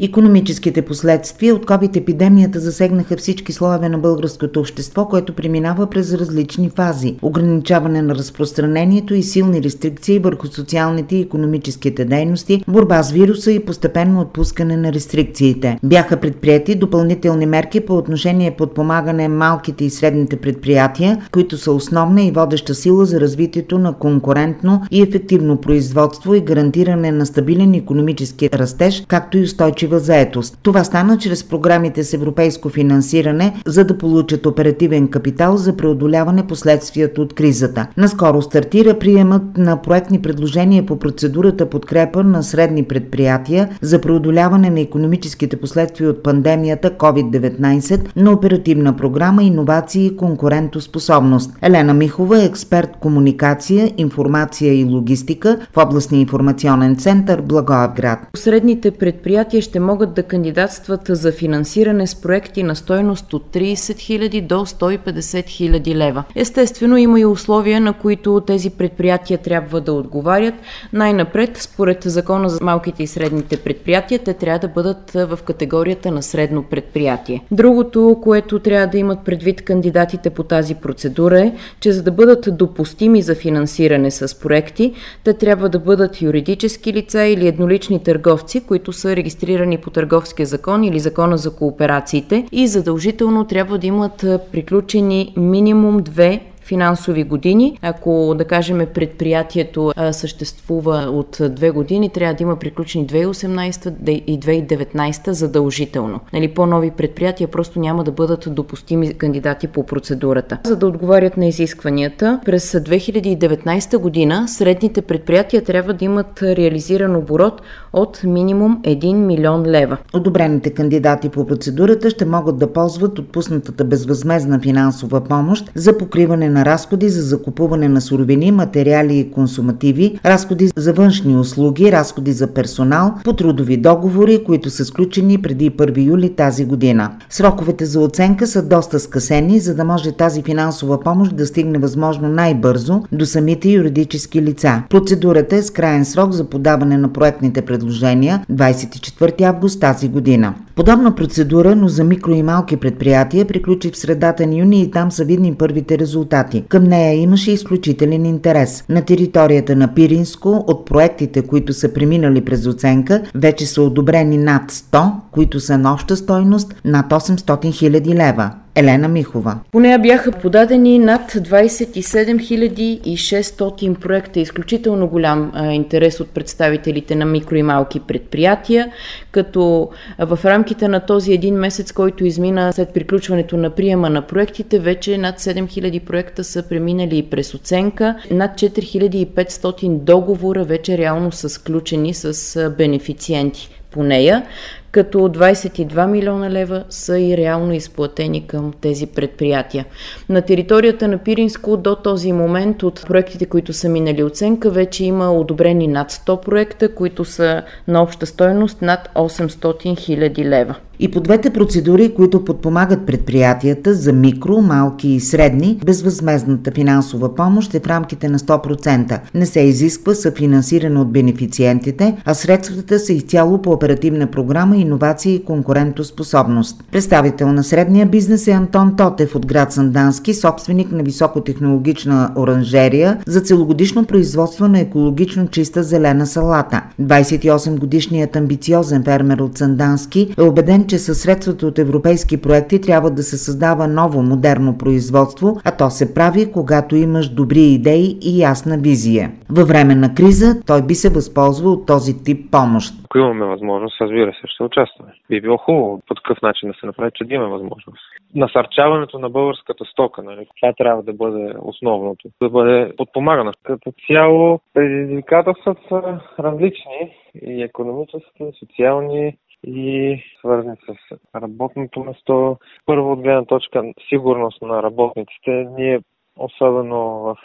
Економическите последствия от COVID-епидемията засегнаха всички слоеве на българското общество, което преминава през различни фази. Ограничаване на разпространението и силни рестрикции върху социалните и економическите дейности, борба с вируса и постепенно отпускане на рестрикциите. Бяха предприяти допълнителни мерки по отношение подпомагане малките и средните предприятия, които са основна и водеща сила за развитието на конкурентно и ефективно производство и гарантиране на стабилен економически растеж, както и устойчив устойчива заетост. Това стана чрез програмите с европейско финансиране, за да получат оперативен капитал за преодоляване последствията от кризата. Наскоро стартира приемът на проектни предложения по процедурата подкрепа на средни предприятия за преодоляване на економическите последствия от пандемията COVID-19 на оперативна програма Иновации и конкурентоспособност. Елена Михова е експерт комуникация, информация и логистика в областния информационен център Благоевград. Средните предприятия ще ще могат да кандидатстват за финансиране с проекти на стойност от 30 000 до 150 000 лева. Естествено, има и условия, на които тези предприятия трябва да отговарят. Най-напред, според закона за малките и средните предприятия, те трябва да бъдат в категорията на средно предприятие. Другото, което трябва да имат предвид кандидатите по тази процедура е, че за да бъдат допустими за финансиране с проекти, те трябва да бъдат юридически лица или еднолични търговци, които са регистрирани регулирани по търговския закон или закона за кооперациите и задължително трябва да имат приключени минимум две финансови години. Ако, да кажем, предприятието съществува от две години, трябва да има приключени 2018 и 2019 задължително. Нали, по-нови предприятия просто няма да бъдат допустими кандидати по процедурата. За да отговарят на изискванията, през 2019 година средните предприятия трябва да имат реализиран оборот от минимум 1 милион лева. Одобрените кандидати по процедурата ще могат да ползват отпуснатата безвъзмезна финансова помощ за покриване на на разходи за закупуване на суровини, материали и консумативи, разходи за външни услуги, разходи за персонал по трудови договори, които са сключени преди 1 юли тази година. Сроковете за оценка са доста скъсени, за да може тази финансова помощ да стигне възможно най-бързо до самите юридически лица. Процедурата е с крайен срок за подаване на проектните предложения 24 август тази година. Подобна процедура, но за микро и малки предприятия, приключи в средата на юни и там са видни първите резултати резултати. Към нея имаше изключителен интерес. На територията на Пиринско от проектите, които са преминали през оценка, вече са одобрени над 100, които са на обща стойност над 800 000 лева. Елена Михова. По нея бяха подадени над 27 600 проекта. Изключително голям интерес от представителите на микро и малки предприятия, като в рамките на този един месец, който измина след приключването на приема на проектите, вече над 7000 проекта са преминали през оценка. Над 4500 договора вече реално са сключени с бенефициенти по нея като 22 милиона лева са и реално изплатени към тези предприятия. На територията на Пиринско до този момент от проектите, които са минали оценка, вече има одобрени над 100 проекта, които са на обща стойност над 800 хиляди лева. И по двете процедури, които подпомагат предприятията за микро, малки и средни, безвъзмезната финансова помощ е в рамките на 100%. Не се изисква съфинансиране от бенефициентите, а средствата са изцяло по оперативна програма иновации и конкурентоспособност. Представител на средния бизнес е Антон Тотев от град Сандански, собственик на високотехнологична оранжерия за целогодишно производство на екологично чиста зелена салата. 28-годишният амбициозен фермер от Сандански е убеден, че със средствата от европейски проекти трябва да се създава ново модерно производство, а то се прави, когато имаш добри идеи и ясна визия. Във време на криза той би се възползвал от този тип помощ. Ако имаме възможност, разбира се, ще участваме. Би било хубаво по такъв начин да се направи, че да имаме възможност. Насърчаването на българската стока, нали? това трябва да бъде основното, да бъде подпомагано. Като цяло предизвикателствата са различни и економически, и социални, и свързани с работното место. Първо от гледна точка сигурност на работниците. Ние особено в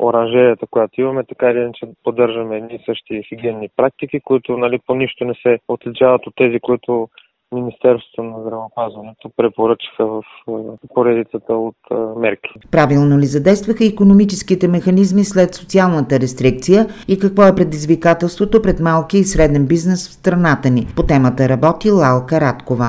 оранжерията, която имаме, така или иначе поддържаме едни същи хигиенни практики, които нали, по нищо не се отличават от тези, които Министерството на здравеопазването препоръчаха в поредицата от мерки. Правилно ли задействаха економическите механизми след социалната рестрикция и какво е предизвикателството пред малки и среден бизнес в страната ни? По темата работи Лалка Радкова.